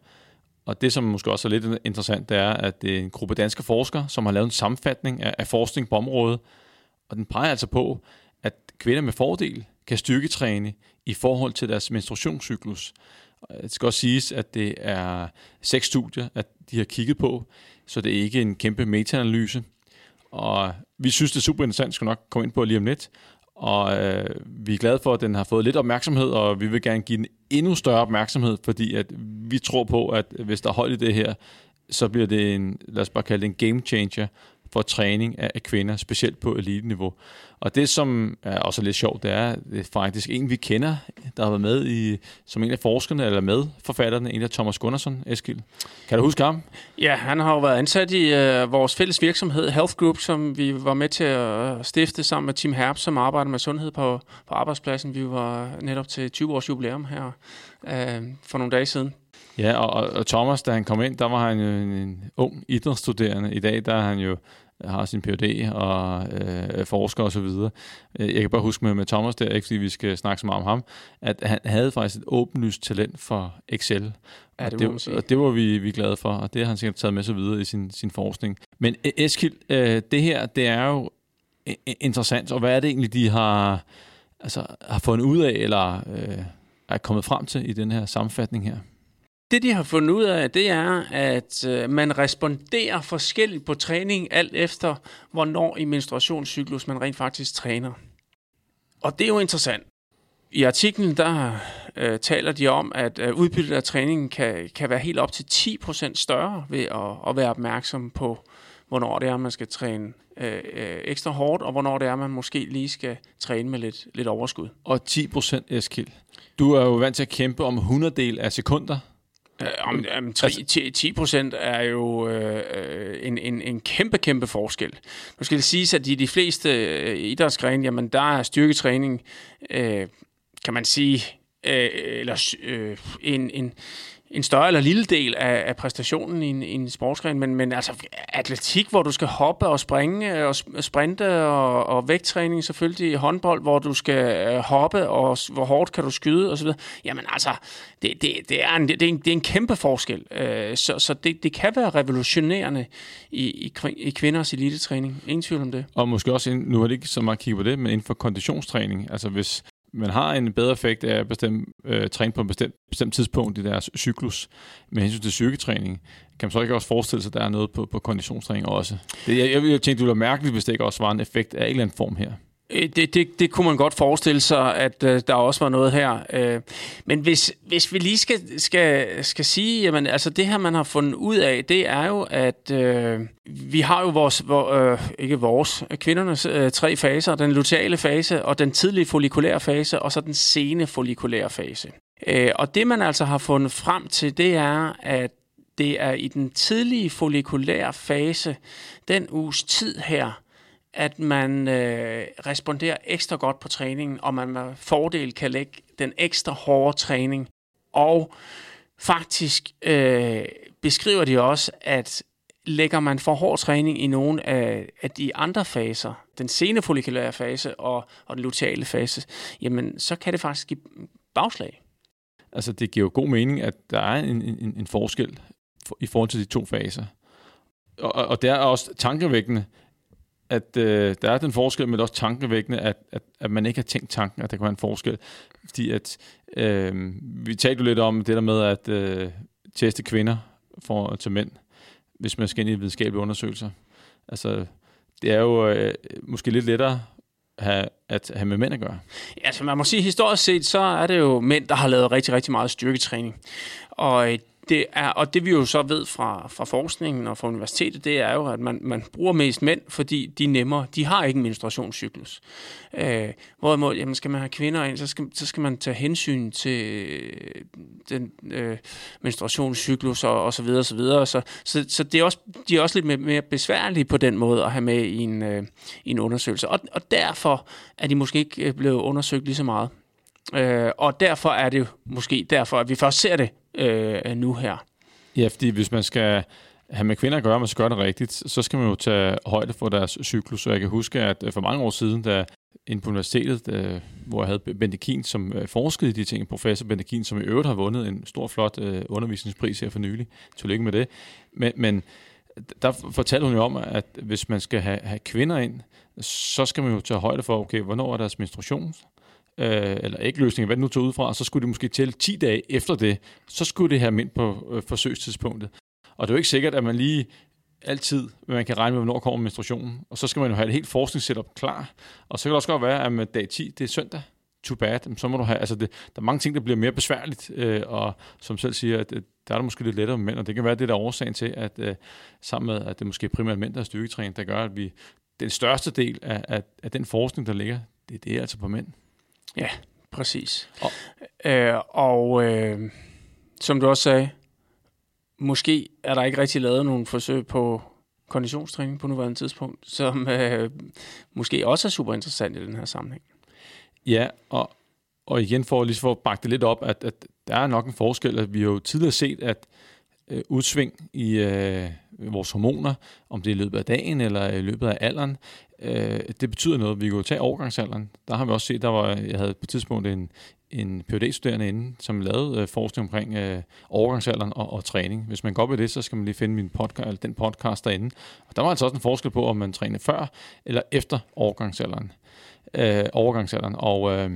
Og det, som måske også er lidt interessant, det er, at det er en gruppe danske forskere, som har lavet en sammenfatning af, af forskning på området. Og den peger altså på, at kvinder med fordel kan styrketræne i forhold til deres menstruationscyklus. Øh, det skal også siges, at det er seks studier, at de har kigget på, så det er ikke en kæmpe meta-analyse. Og vi synes, det er super interessant, skal nok komme ind på lige om lidt. Og øh, vi er glade for, at den har fået lidt opmærksomhed, og vi vil gerne give den endnu større opmærksomhed, fordi at vi tror på, at hvis der er hold i det her, så bliver det en, lad os bare kalde det en game changer for træning af kvinder, specielt på elite-niveau. Og det, som er også lidt sjovt, det er, det er faktisk en, vi kender, der har været med i, som en af forskerne, eller med forfatterne, en af Thomas Gunnarsson, Eskil. Kan du huske ham? Ja, han har jo været ansat i uh, vores fælles virksomhed, Health Group, som vi var med til at stifte sammen med Tim Herb, som arbejder med sundhed på, på arbejdspladsen. Vi var netop til 20 års jubilæum her uh, for nogle dage siden. Ja, og, og Thomas, da han kom ind, der var han jo en, en ung idrætsstuderende. I dag der er han jo har sin Ph.D. og øh, forsker osv. Jeg kan bare huske med, med Thomas der, ikke fordi vi skal snakke så meget om ham, at han havde faktisk et åbenlyst talent for Excel. Ja, det, og det, og det var vi, vi glade for, og det har han sikkert taget med sig videre i sin, sin forskning. Men Eskild, øh, det her, det er jo interessant, og hvad er det egentlig, de har, altså, har fundet ud af, eller øh, er kommet frem til i den her sammenfatning her? Det, de har fundet ud af, det er, at øh, man responderer forskelligt på træning, alt efter, hvornår i menstruationscyklus man rent faktisk træner. Og det er jo interessant. I artiklen, der øh, taler de om, at øh, udbyttet af træningen kan, kan være helt op til 10% større ved at, at være opmærksom på, hvornår det er, man skal træne øh, øh, ekstra hårdt, og hvornår det er, man måske lige skal træne med lidt, lidt overskud. Og 10% Eskild. Du er jo vant til at kæmpe om 100 del af sekunder. Øh, om, om 3, 10, 10 procent er jo øh, en, en, en kæmpe, kæmpe forskel. Nu skal det siges, at i de fleste øh, idrætsgrene, jamen der er styrketræning, øh, kan man sige, øh, eller øh, en, en, en større eller lille del af, af præstationen i en, i en sportsgren, men, men altså atletik, hvor du skal hoppe og springe øh, og sprinte og, og vægttræning selvfølgelig, håndbold, hvor du skal øh, hoppe og hvor hårdt kan du skyde osv. Jamen altså, det, det, det, er, en, det, er, en, det er en kæmpe forskel, øh, så, så det, det kan være revolutionerende i, i, i kvinders elitetræning. Ingen tvivl om det. Og måske også, nu har det ikke så meget kigget på det, men inden for konditionstræning, altså hvis man har en bedre effekt af at bestemme, øh, træne på et bestemt, bestemt tidspunkt i deres cyklus med hensyn til psyketræning. Kan man så ikke også forestille sig, at der er noget på, på konditionstræning også? Det, jeg, jeg, jeg tænkte, det ville være mærkeligt, hvis det ikke også var en effekt af en eller anden form her. Øh, det, det, det kunne man godt forestille sig, at øh, der også var noget her. Øh, men hvis, hvis vi lige skal, skal, skal sige, jamen altså det her, man har fundet ud af, det er jo, at øh, vi har jo vores, vor, øh, ikke vores, øh, kvindernes øh, tre faser, den luteale fase, og den tidlige follikulære fase, og så den sene follikulære fase. Øh, og det man altså har fundet frem til, det er, at det er i den tidlige follikulære fase, den uges tid her, at man øh, responderer ekstra godt på træningen, og man med fordel kan lægge den ekstra hårde træning. Og faktisk øh, beskriver de også, at lægger man for hård træning i nogle af, af de andre faser, den sene follikulære fase og, og den luteale fase, jamen så kan det faktisk give bagslag. Altså det giver jo god mening, at der er en, en, en forskel for, i forhold til de to faser. Og, og det er også tankevækkende, at øh, der er den forskel, men det er også tankevækkende, at, at, at man ikke har tænkt tanken, at der kan være en forskel. Fordi at, øh, vi talte jo lidt om det der med at øh, teste kvinder for til mænd, hvis man skal ind i videnskabelige undersøgelser. Altså, det er jo øh, måske lidt lettere have, at have med mænd at gøre. Altså man må sige, historisk set, så er det jo mænd, der har lavet rigtig, rigtig meget styrketræning. Og øh, det er, og det vi jo så ved fra, fra forskningen og fra universitetet, det er jo, at man, man bruger mest mænd, fordi de nemmere, de har ikke en menstruationscyklus. Øh, hvorimod, jamen, skal man have kvinder ind, så skal, så skal man tage hensyn til øh, den øh, menstruationscyklus og, og så videre, og så videre. Så, så, så det er også, de er også lidt mere, besværlige på den måde at have med i en, øh, i en undersøgelse. Og, og derfor er de måske ikke øh, blevet undersøgt lige så meget. Øh, og derfor er det måske derfor, at vi først ser det øh, nu her. Ja, fordi hvis man skal have med kvinder at gøre, man skal gøre det rigtigt, så skal man jo tage højde for deres cyklus. Og jeg kan huske, at øh, for mange år siden, da inde på universitetet, øh, hvor jeg havde Bente Kien, som øh, forskede i de ting, professor Bente Kien, som i øvrigt har vundet en stor, flot øh, undervisningspris her for nylig. Tillykke med det. Men, men der fortalte hun jo om, at hvis man skal have, have kvinder ind, så skal man jo tage højde for, okay, hvornår er deres menstruation, øh, eller ægløsning, hvad det nu tog ud fra, så skulle det måske tælle 10 dage efter det, så skulle det have mind på øh, forsøgstidspunktet. Og det er jo ikke sikkert, at man lige altid, man kan regne med, hvornår kommer menstruationen, og så skal man jo have et helt forskningssetup klar. Og så kan det også godt være, at med dag 10, det er søndag, too bad, så må du have, altså det, der er mange ting, der bliver mere besværligt, øh, og som selv siger, at øh, der er det måske lidt lettere med mænd, og det kan være det, der er årsagen til, at øh, sammen med, at det måske primært mænd, der er styrketræning, der gør, at vi, den største del af, af, af den forskning, der ligger, det, det er altså på mænd. Ja, præcis. Og, øh, og øh, som du også sagde, måske er der ikke rigtig lavet nogen forsøg på konditionstræning på nuværende tidspunkt, som øh, måske også er super interessant i den her sammenhæng. Ja, og, og igen for lige for at bakke det lidt op, at, at der er nok en forskel, at vi har jo tidligere set, at øh, udsving i øh, vores hormoner, om det er i løbet af dagen eller i løbet af alderen, øh, det betyder noget. Vi kan jo tage overgangsalderen. Der har vi også set, der var, jeg havde på et tidspunkt en, en phd studerende inde, som lavede øh, forskning omkring øh, overgangsalderen og, og træning. Hvis man går op i det, så skal man lige finde min podcast, eller den podcast derinde. Og der var altså også en forskel på, om man træner før eller efter overgangsalderen. Øh, overgangsalderen. Og, øh,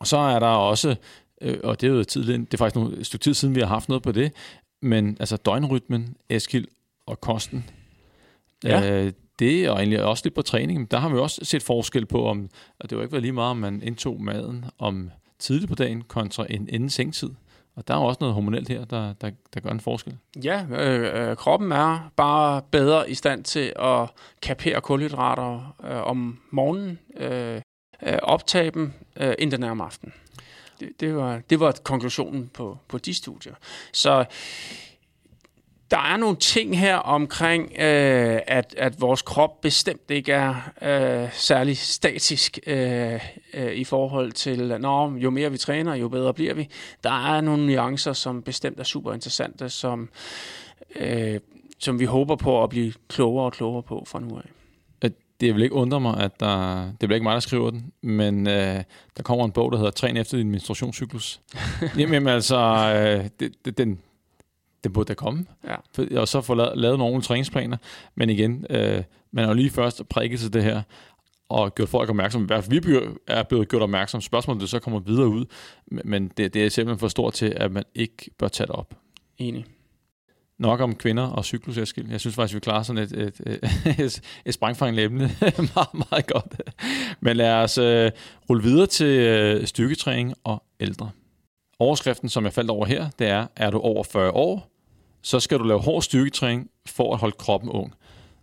og så er der også, øh, og det er jo tidligt, det er faktisk nu, et stykke tid siden, vi har haft noget på det, men altså døgnrytmen, Eskild og kosten, ja. øh, det, og egentlig også lidt på træningen, der har vi også set forskel på, om, og det var ikke været lige meget, om man indtog maden om tidligt på dagen kontra en inden sengtid. Og der er også noget hormonelt her, der, der, der gør en forskel. Ja, øh, øh, kroppen er bare bedre i stand til at kapere kulhydrater øh, om morgenen, øh, øh optage dem, øh, end den er om aftenen. Det, det, var, det var konklusionen på, på de studier. Så der er nogle ting her omkring, øh, at, at vores krop bestemt ikke er øh, særlig statisk øh, øh, i forhold til, når jo mere vi træner, jo bedre bliver vi. Der er nogle nuancer, som bestemt er super interessante, som, øh, som vi håber på at blive klogere og klogere på fra nu af det vil ikke undre mig, at der, det bliver ikke mig, der skriver den, men øh, der kommer en bog, der hedder Træn efter din menstruationscyklus. Jamen altså, øh, det, det, den, det burde da komme. Ja. Og så få lavet, lavet nogle træningsplaner. Men igen, øh, man har jo lige først prikket til det her, og gjort folk opmærksom. I hvert fald vi er blevet gjort opmærksom. Spørgsmålet så kommer videre ud, men det, det er simpelthen for stort til, at man ikke bør tage det op. Enig. Nok om kvinder og cyklus, Eskild. Jeg synes faktisk, vi klarer sådan et, et, et, et, et sprængfangende emne meget, meget godt. Men lad os uh, rulle videre til uh, styrketræning og ældre. Overskriften, som jeg faldt over her, det er, er du over 40 år, så skal du lave hård styrketræning for at holde kroppen ung.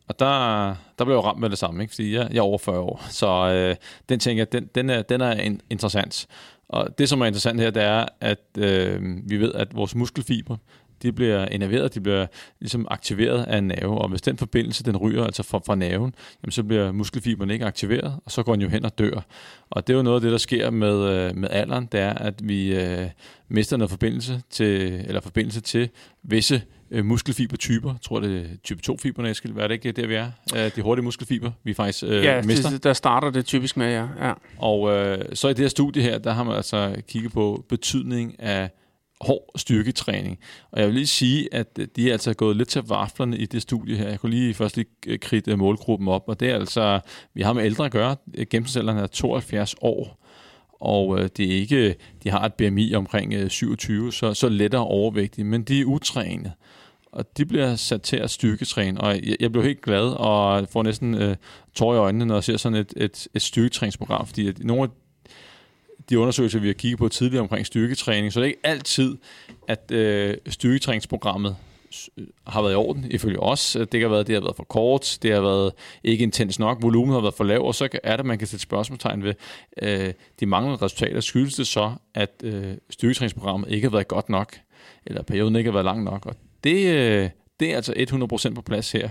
Og der, der blev jeg ramt med det samme, ikke? fordi jeg, jeg er over 40 år. Så øh, den tænker jeg, den, den er, den er interessant. Og det, som er interessant her, det er, at øh, vi ved, at vores muskelfiber, de bliver innerveret, de bliver ligesom aktiveret af en nerve, og hvis den forbindelse, den ryger altså fra, fra nerven, jamen så bliver muskelfiberne ikke aktiveret, og så går den jo hen og dør. Og det er jo noget af det, der sker med, øh, med alderen, det er, at vi øh, mister noget forbindelse til, eller forbindelse til visse øh, muskelfibertyper. Jeg tror, det er type 2-fiberne, Eskild. Hvad er det ikke der, vi er? Øh, de hurtige muskelfiber, vi faktisk øh, ja, mister. Det, der starter det typisk med, ja. ja. Og øh, så i det her studie her, der har man altså kigget på betydning af hård styrketræning. Og jeg vil lige sige, at øh, de er altså gået lidt til vaflerne i det studie her. Jeg kunne lige først lige øh, kridte øh, målgruppen op, og det er altså, vi har med ældre at gøre. Gennemsnitsalderen er 72 år, og det er ikke, de har et BMI omkring 27, så, så lettere overvægtige, men de er utrænede. Og de bliver sat til at styrketræne, og jeg, jeg blev helt glad og får næsten øh, tår i øjnene, når jeg ser sådan et, et, et styrketræningsprogram, fordi at nogle af de undersøgelser, vi har kigget på tidligere omkring styrketræning, så det er ikke altid, at øh, styrketræningsprogrammet øh, har været i orden, ifølge os. Det kan have været, det har været for kort, det har været ikke intens nok, volumen har været for lav, og så er det, man kan sætte spørgsmålstegn ved øh, de manglende resultater. Skyldes det så, at øh, styrketræningsprogrammet ikke har været godt nok, eller perioden ikke har været lang nok, og det, øh, det er altså 100% på plads her.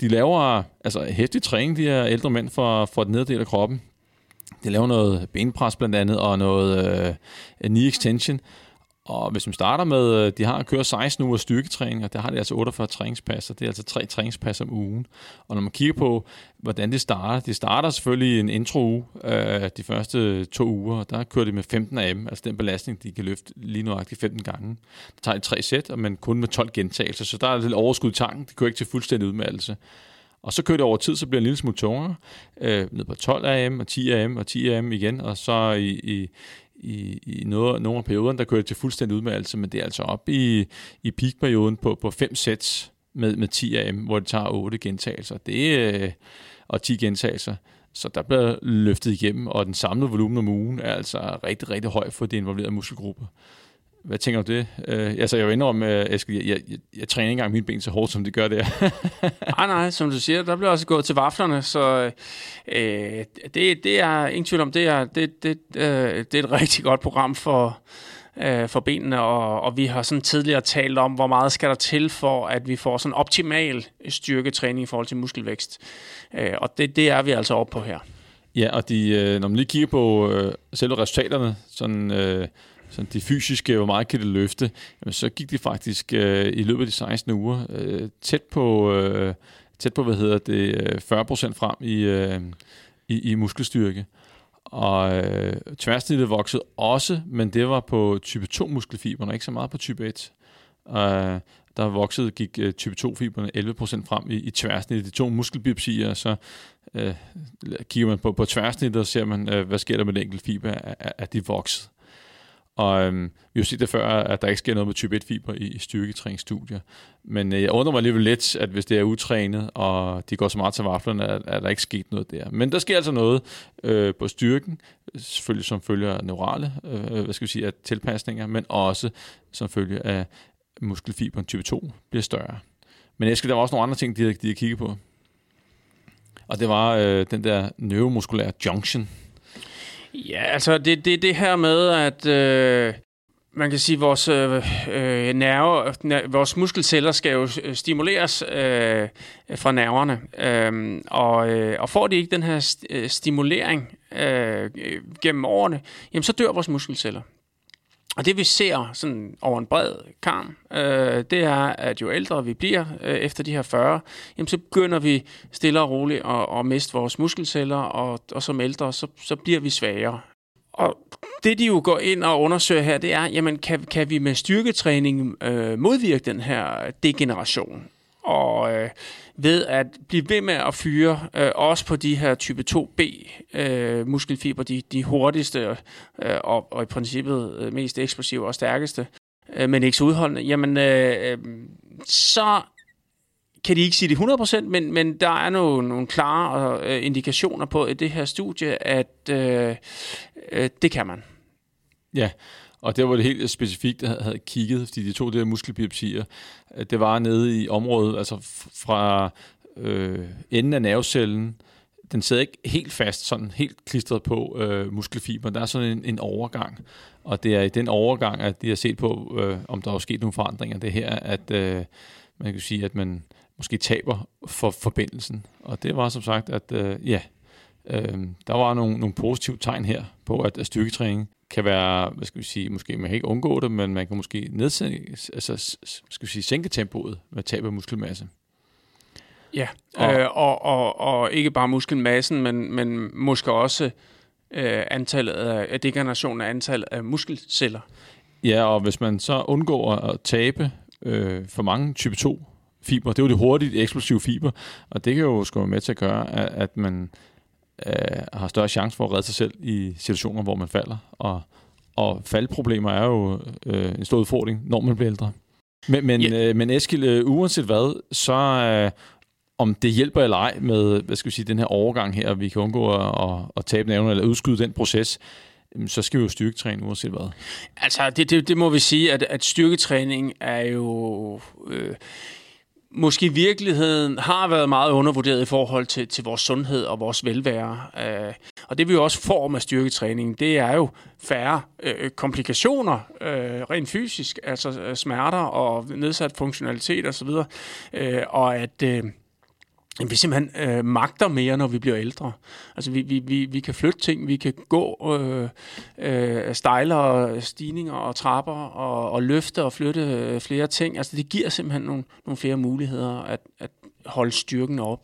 De laver altså hæftig træning, de her ældre mænd, for, for den nederdel af kroppen. De laver noget benpres blandt andet, og noget øh, knee extension. Og hvis man starter med, øh, de har kørt 16 uger styrketræning, og der har de altså 48 træningspasser. Det er altså tre træningspasser om ugen. Og når man kigger på, hvordan det starter, det starter selvfølgelig en intro-uge, øh, de første to uger, og der kører de med 15 af dem, altså den belastning, de kan løfte lige nuagtigt 15 gange. Der tager de tre sæt, men kun med 12 gentagelser, så der er lidt overskud i tanken. det kører ikke til fuldstændig udmattelse. Og så kører det over tid, så bliver det en lille smule tungere, øh, ned på 12 AM og 10 AM og 10 AM igen, og så i, i, i, i noget, nogle af perioderne, der kører det til fuldstændig udmattelse, men det er altså op i, i peakperioden på, på 5 sæt med, med 10 AM, hvor det tager 8 gentagelser. Det øh, og 10 gentagelser. Så der bliver løftet igennem, og den samlede volumen om ugen er altså rigtig, rigtig høj for de involverede muskelgrupper. Hvad tænker du det? Øh, altså, jeg vil indrømme, uh, Eskild, jeg, jeg, jeg, jeg træner ikke engang mine ben så hårdt, som de gør der. nej, nej, som du siger, der bliver også gået til vaflerne, så øh, det, det er ingen tvivl om, det er, det, det, øh, det er et rigtig godt program for, øh, for benene, og, og vi har sådan tidligere talt om, hvor meget skal der til for, at vi får sådan optimal styrketræning i forhold til muskelvækst. Øh, og det, det er vi altså oppe på her. Ja, og de, øh, når man lige kigger på øh, selve resultaterne, sådan... Øh, sådan de fysiske, hvor meget kan det løfte, jamen, så gik de faktisk øh, i løbet af de 16 uger øh, tæt på, øh, tæt på hvad hedder det, øh, 40% frem i, øh, i, i muskelstyrke. Og øh, tværsnittet voksede også, men det var på type 2 muskelfiberne, ikke så meget på type 1. Øh, der voksede, gik øh, type 2-fiberne 11% frem i, i tværsnittet. De to muskelbiopsier, så øh, kigger man på, på tværsnittet, og ser man, øh, hvad sker der med den enkelte fiber, at, at de voksede. Og øhm, vi har set det før, at der ikke sker noget med type 1-fiber i, i styrketræningsstudier. Men øh, jeg undrer mig alligevel lidt, at hvis det er utrænet, og de går så meget til vaflerne, at, at der ikke sket noget der. Men der sker altså noget øh, på styrken, selvfølgelig som følger neurale øh, hvad skal vi sige, af tilpasninger, men også som følge af muskelfiberen type 2 bliver større. Men jeg skal der var også nogle andre ting, de har, de har kigget på. Og det var øh, den der neuromuskulære junction, Ja, altså det, det, det her med, at øh, man kan sige, at vores øh, nerver, nerve, vores muskelceller skal jo øh, stimuleres øh, fra nerverne. Øh, og, øh, og får de ikke den her st- øh, stimulering øh, gennem årene, jamen så dør vores muskelceller. Og det vi ser sådan over en bred karm, øh, det er, at jo ældre vi bliver øh, efter de her 40, jamen, så begynder vi stille og roligt at, at miste vores muskelceller, og, og som ældre, så, så bliver vi svagere. Og det de jo går ind og undersøger her, det er, jamen kan, kan vi med styrketræning øh, modvirke den her degeneration? Og øh, ved at blive ved med at fyre, øh, også på de her type 2B øh, muskelfiber, de, de hurtigste øh, og, og i princippet øh, mest eksplosive og stærkeste, øh, men ikke så udholdende, jamen øh, øh, så kan de ikke sige det 100%, men, men der er nogle, nogle klare øh, indikationer på i det her studie, at øh, øh, det kan man. Ja, og der var det helt specifikt, der havde kigget, fordi de to der muskelbiopsier, øh, det var nede i området, altså fra øh, enden af nervecellen, den sidder ikke helt fast, sådan helt klistret på øh, muskelfiber. Der er sådan en, en overgang, og det er i den overgang, at de har set på, øh, om der er sket nogle forandringer. Det her, at øh, man kan sige, at man måske taber for forbindelsen. Og det var som sagt, at øh, ja, øh, der var nogle, nogle positive tegn her på, at, at styrketræning kan være, hvad skal vi sige, måske man kan ikke undgå det, men man kan måske nedsætte, altså, skal vi sige, sænke tempoet med tab af muskelmasse. Ja, og, øh, og, og, og ikke bare muskelmassen, men, men måske også øh, antallet af degeneration af antallet af muskelceller. Ja, og hvis man så undgår at tabe øh, for mange type 2 fiber, det er jo det hurtigt eksplosive fiber, og det kan jo sgu være med til at gøre, at, at man øh, har større chance for at redde sig selv i situationer, hvor man falder. Og, og faldproblemer er jo øh, en stor udfordring, når man bliver ældre. Men, men, yeah. øh, men Eskild, øh, uanset hvad, så øh, om det hjælper eller ej med hvad skal vi sige, den her overgang her, vi kan undgå at, at, at tabe nævnen eller udskyde den proces, så skal vi jo styrketræne uanset hvad. Altså, det, det, det må vi sige, at, at styrketræning er jo... Øh, måske i virkeligheden har været meget undervurderet i forhold til, til vores sundhed og vores velvære. Øh, og det vi også får med styrketræningen, det er jo færre øh, komplikationer øh, rent fysisk, altså øh, smerter og nedsat funktionalitet osv. Øh, og at... Øh, vi simpelthen øh, magter mere, når vi bliver ældre. Altså vi, vi, vi, vi kan flytte ting, vi kan gå øh, øh, stejlere stigninger og trapper og, og løfte og flytte øh, flere ting. Altså det giver simpelthen nogle, nogle flere muligheder at, at holde styrken op.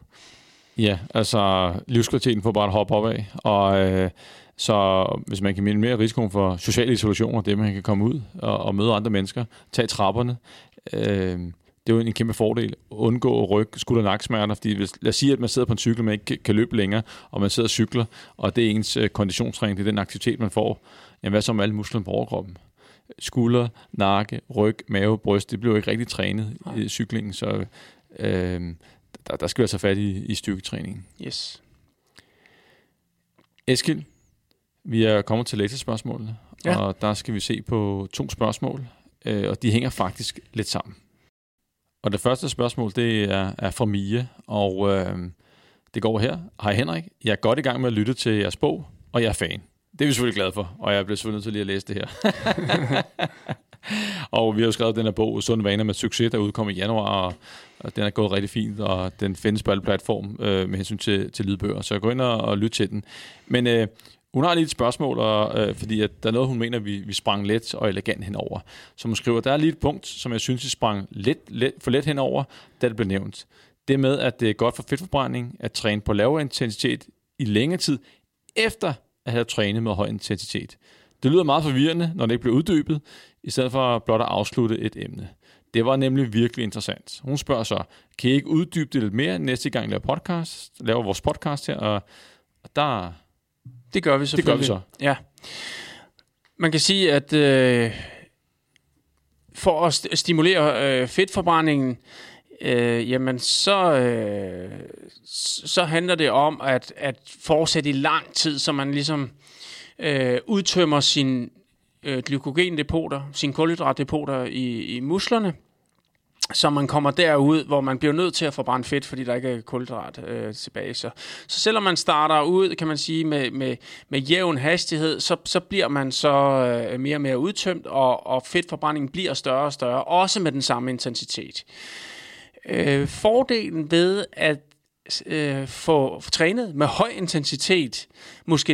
Ja, altså livskvaliteten får bare et hop opad, og øh, så hvis man kan minimere risikoen for social isolation, og det man kan komme ud og, og møde andre mennesker, tage trapperne, øh, det er jo en kæmpe fordel. Undgå ryg, skulder og nakkesmerter, fordi hvis, lad os sige, at man sidder på en cykel, man ikke kan løbe længere, og man sidder og cykler, og det er ens øh, konditionstræning, det er den aktivitet, man får. Jamen, hvad så med alle musklerne på overkroppen? Skulder, nakke, ryg, mave, bryst, det bliver jo ikke rigtig trænet Nej. i cyklingen, så øh, der, der skal vi altså fat i, i styrketræningen. Yes. Eskild, vi er kommet til læsespørgsmålene, ja. og der skal vi se på to spørgsmål, øh, og de hænger faktisk lidt sammen. Og det første spørgsmål, det er, er fra Mie, og øh, det går her. Hej Henrik, jeg er godt i gang med at lytte til jeres bog, og jeg er fan. Det er vi selvfølgelig glade for, og jeg bliver selvfølgelig nødt til lige at læse det her. og vi har jo skrevet den her bog, Sund Vaner med Succes, der udkom i januar, og, og den er gået rigtig fint, og den findes på alle platform øh, med hensyn til, til lydbøger. Så gå ind og, og lyt til den. Men øh, hun har lige et spørgsmål, og, øh, fordi at der er noget, hun mener, vi, vi sprang let og elegant henover. Så hun skriver, der er lige et punkt, som jeg synes, vi sprang let, let, for let henover, da det blev nævnt. Det med, at det er godt for fedtforbrænding at træne på lavere intensitet i længere tid, efter at have trænet med høj intensitet. Det lyder meget forvirrende, når det ikke bliver uddybet, i stedet for blot at afslutte et emne. Det var nemlig virkelig interessant. Hun spørger så, kan I ikke uddybe det lidt mere næste gang, I laver, podcast, laver vores podcast her? Og der det gør vi selvfølgelig. Det gør vi så. Ja. Man kan sige, at øh, for at st- stimulere øh, fedtforbrændingen, øh, jamen så, øh, så handler det om at, at fortsætte i lang tid, så man ligesom øh, udtømmer sin øh, glykogendepoter, sine kulhydratdepoter i, i musklerne, så man kommer derud, hvor man bliver nødt til at forbrænde fedt, fordi der ikke er kulhydrat øh, tilbage. Så, så selvom man starter ud, kan man sige, med, med, med jævn hastighed, så, så bliver man så øh, mere og mere udtømt, og, og fedtforbrændingen bliver større og større, også med den samme intensitet. Øh, fordelen ved at øh, få trænet med høj intensitet, måske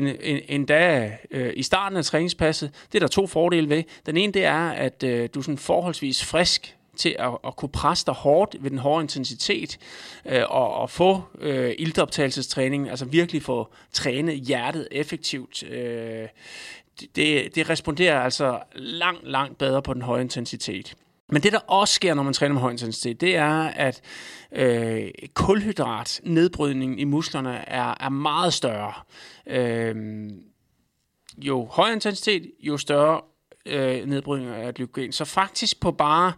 endda øh, i starten af træningspasset, det er der to fordele ved. Den ene, det er, at øh, du er sådan forholdsvis frisk til at, at kunne presse dig hårdt ved den hårde intensitet øh, og, og få øh, ildoptagelsestræning, altså virkelig få trænet hjertet effektivt. Øh, det, det responderer altså langt, langt bedre på den høje intensitet. Men det, der også sker, når man træner med høj intensitet, det er, at øh, kulhydratnedbrydningen i musklerne er, er meget større. Øh, jo højere intensitet, jo større øh, nedbrydning af glykogen. Så faktisk på bare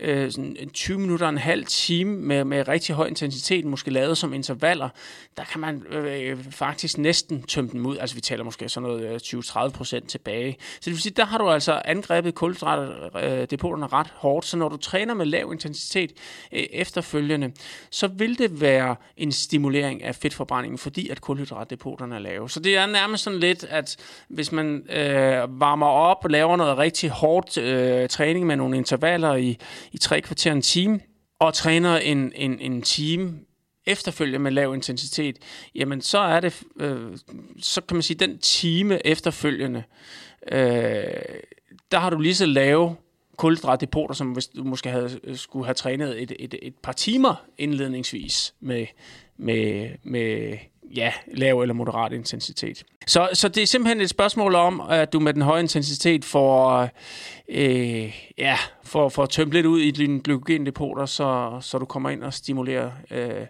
øh, sådan 20 minutter, en halv time med, med rigtig høj intensitet, måske lavet som intervaller, der kan man øh, faktisk næsten tømme dem ud. Altså vi taler måske sådan noget øh, 20-30 procent tilbage. Så det vil sige, der har du altså angrebet kulhydratdepoterne øh, ret hårdt. Så når du træner med lav intensitet øh, efterfølgende, så vil det være en stimulering af fedtforbrændingen, fordi at kulhydratdepoterne er lave. Så det er nærmest sådan lidt, at hvis man øh, varmer op og laver noget rigtig hårdt øh, træning med nogle intervaller i, i tre kvarter en time, og træner en, en, en time efterfølgende med lav intensitet, jamen så er det, øh, så kan man sige, den time efterfølgende, øh, der har du lige så lave kulhydratdepoter, som hvis du måske havde, skulle have trænet et, et, et par timer indledningsvis med, med, med ja, lav eller moderat intensitet. Så, så det er simpelthen et spørgsmål om, at du med den høje intensitet får, øh, ja, får, får tømt lidt ud i dine glykogendepoter, så, så du kommer ind og stimulerer øh,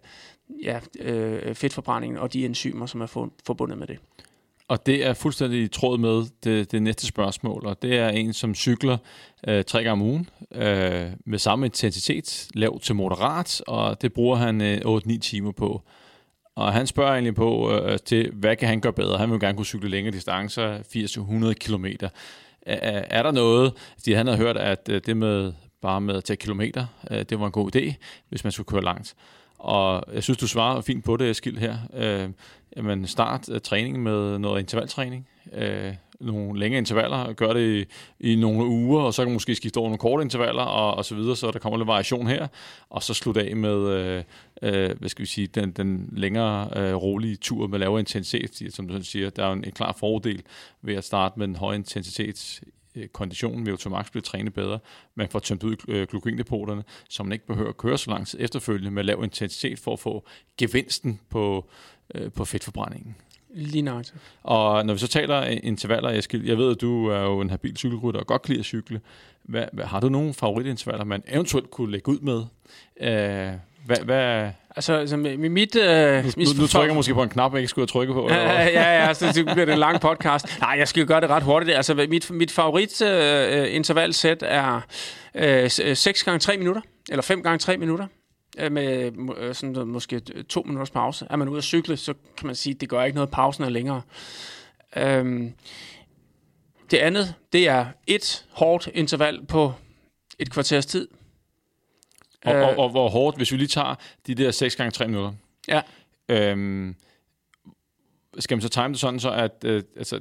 ja, øh, fedtforbrændingen og de enzymer, som er forbundet med det. Og det er fuldstændig i tråd med det, det næste spørgsmål, og det er en, som cykler øh, tre gange om ugen øh, med samme intensitet, lav til moderat, og det bruger han øh, 8-9 timer på. Og han spørger egentlig på, øh, øh, til, hvad kan han gøre bedre? Han vil gerne kunne cykle længere distancer, 80-100 km. Er, er der noget, fordi han har hørt, at øh, det med bare med at tage kilometer, øh, det var en god idé, hvis man skulle køre langt. Og jeg synes, du svarer fint på det, Eskild, her. Øh, jamen, start træningen med noget intervaltræning. Øh, nogle længere intervaller, gør det i, i nogle uger, og så kan man måske skifte over nogle korte intervaller, og, og så videre, så der kommer lidt variation her, og så slutte af med, øh, øh, hvad skal vi sige, den, den længere øh, rolige tur med lavere intensitet, som du siger, der er en, en klar fordel ved at starte med en høj intensitet konditionen ved Automax bliver trænet bedre. Man får tømt ud øh, glukogendepoterne, så man ikke behøver at køre så lang tid efterfølgende med lav intensitet for at få gevinsten på, øh, på fedtforbrændingen. Lige nok. Og når vi så taler intervaller, Eskild, jeg ved, at du er jo en habil cykelrytter og godt kan lide at cykle. Hvad, hvad, har du nogle favoritintervaller, man eventuelt kunne lægge ud med? Øh, hvad, hvad... Altså, altså med mit... Øh, nu, nu, nu trykker jeg måske på en knap, jeg ikke skulle trykke på. Ja, ja, ja, så det bliver det en lang podcast. Nej, jeg skal gøre det ret hurtigt. Altså, mit, mit favorit øh, intervalsæt er øh, 6 gange 3 minutter, eller 5 gange 3 minutter øh, med øh, sådan måske to minutters pause. Er man ude at cykle, så kan man sige, at det gør ikke noget, pausen er længere. Øhm, det andet, det er et hårdt interval på et kvarters tid. Og, øh, og, og hvor hårdt, hvis vi lige tager de der 6 gange 3 minutter. Ja. Øhm, skal man så time det sådan, så at øh, altså,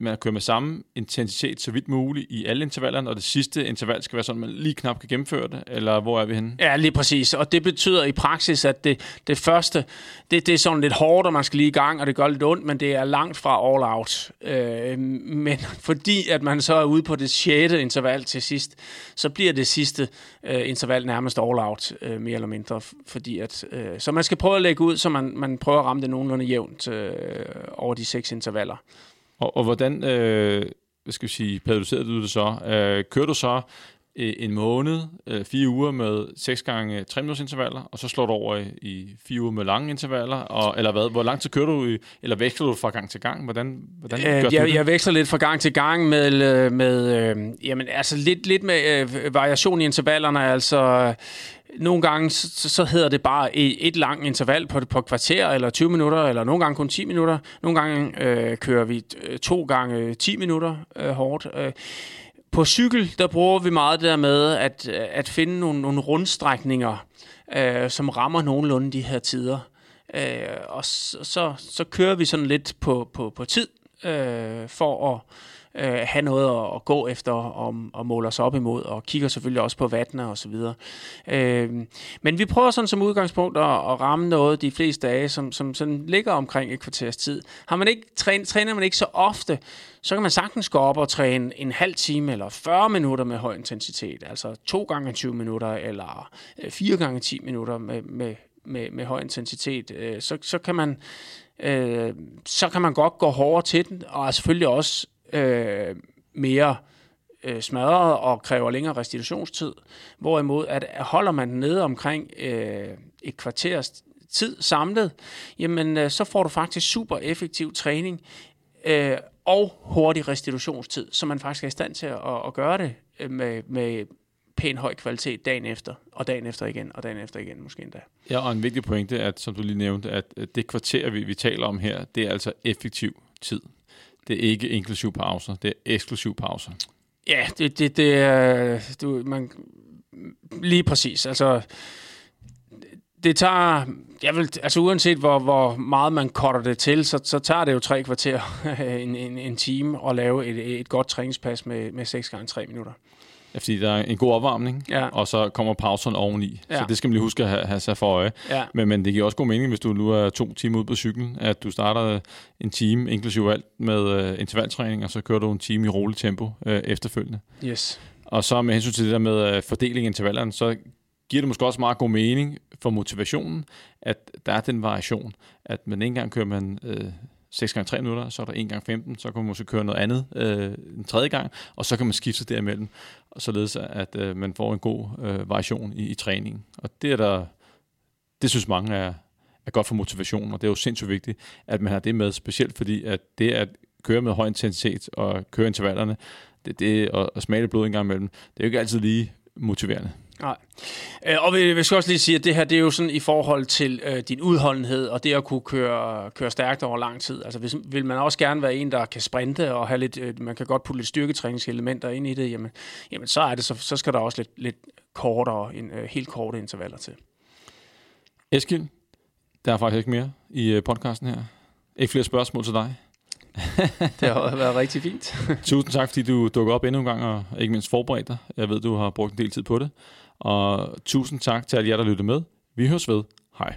man kører med samme intensitet så vidt muligt i alle intervallerne, og det sidste interval skal være sådan, at man lige knap kan gennemføre det, eller hvor er vi henne? Ja, lige præcis. Og det betyder i praksis, at det, det første, det, det er sådan lidt hårdt, og man skal lige i gang, og det gør lidt ondt, men det er langt fra all out. Øh, men fordi at man så er ude på det sjette interval til sidst, så bliver det sidste øh, interval nærmest all out, øh, mere eller mindre. Fordi at, øh, så man skal prøve at lægge ud, så man, man prøver at ramme det nogenlunde jævnt øh, over de seks intervaller. Og, og hvordan øh, hvad skal vi sige, periodiserede du det så? Øh, kører du så øh, en måned, øh, fire uger med 6 gange 3 minutters intervaller, og så slår du over i, i fire uger med lange intervaller, og, eller hvad? Hvor lang tid kører du, i, eller veksler du fra gang til gang? Hvordan, hvordan øh, gør jeg, jeg veksler lidt fra gang til gang med, øh, med øh, jamen, altså lidt, lidt med øh, variation i intervallerne, altså nogle gange så, så hedder det bare et, et langt interval på, på kvarter, eller 20 minutter, eller nogle gange kun 10 minutter. Nogle gange øh, kører vi øh, to gange 10 minutter øh, hårdt. Øh, på cykel, der bruger vi meget det der med at, at finde nogle, nogle rundstrækninger, øh, som rammer nogenlunde de her tider. Øh, og så, så, så kører vi sådan lidt på, på, på tid, øh, for at øh, have noget at, at gå efter og, og måle os op imod, og kigger selvfølgelig også på vattene og så videre. Øh, men vi prøver sådan som udgangspunkt at, at ramme noget de fleste dage, som, som sådan ligger omkring et kvarters tid. Har man ikke, træner, træner man ikke så ofte, så kan man sagtens gå op og træne en halv time eller 40 minutter med høj intensitet, altså to gange 20 minutter eller øh, fire gange 10 minutter med, med, med, med høj intensitet. Øh, så, så kan man øh, så kan man godt gå hårdere til den, og selvfølgelig også øh, mere øh, smadret og kræver længere restitutionstid. Hvorimod, at holder man den nede omkring øh, et kvarters tid samlet, jamen øh, så får du faktisk super effektiv træning øh, og hurtig restitutionstid, så man faktisk er i stand til at, at gøre det øh, med, med pæn høj kvalitet dagen efter, og dagen efter igen, og dagen efter igen måske endda. Ja, og en vigtig pointe, at som du lige nævnte, at det kvarter, vi, vi taler om her, det er altså effektiv tid. Det er ikke inklusiv pauser, det er eksklusiv pauser. Ja, det, det, det er... Du, man, lige præcis. Altså, det tager... Jeg vil, altså uanset hvor, hvor meget man korter det til, så, så tager det jo tre kvarter, en, en, en time, at lave et, et godt træningspas med, med 6 gange 3 minutter fordi der er en god opvarmning, Ja. og så kommer pauserne oveni. Ja. Så det skal man lige huske at have, have sig for øje. Ja. Men, men det giver også god mening, hvis du nu er to timer ude på cyklen, at du starter en time, inklusive alt, med øh, intervaltræning, og så kører du en time i roligt tempo øh, efterfølgende. Yes. Og så med hensyn til det der med øh, fordeling af intervallerne, så giver det måske også meget god mening for motivationen, at der er den variation, at man en gang kører man øh, 6 gange 3 minutter, så er der 1 gange 15, så kan man måske køre noget andet øh, en tredje gang, og så kan man skifte sig derimellem, og således at øh, man får en god øh, variation i, i træningen. Og det er der, det synes mange er, er godt for motivationen, og det er jo sindssygt vigtigt, at man har det med, specielt fordi at det at køre med høj intensitet og køre intervallerne, det, det og, og smage blod en gang imellem, det er jo ikke altid lige motiverende. Nej. Øh, Og vi, vi skal også lige sige, at det her det er jo sådan i forhold til øh, din udholdenhed og det at kunne køre, køre stærkt over lang tid. Altså hvis, vil man også gerne være en, der kan sprinte og have lidt, øh, man kan godt putte lidt styrketræningselementer ind i det, jamen, jamen så, er det, så, så skal der også lidt, lidt kortere, en, øh, helt korte intervaller til. Eskild, der er faktisk ikke mere i øh, podcasten her. Ikke flere spørgsmål til dig. Det har været rigtig fint. Tusind tak, fordi du dukker op endnu en gang, og ikke mindst forberedt dig. Jeg ved, du har brugt en del tid på det. Og tusind tak til alle jer, der lyttede med. Vi høres ved. Hej.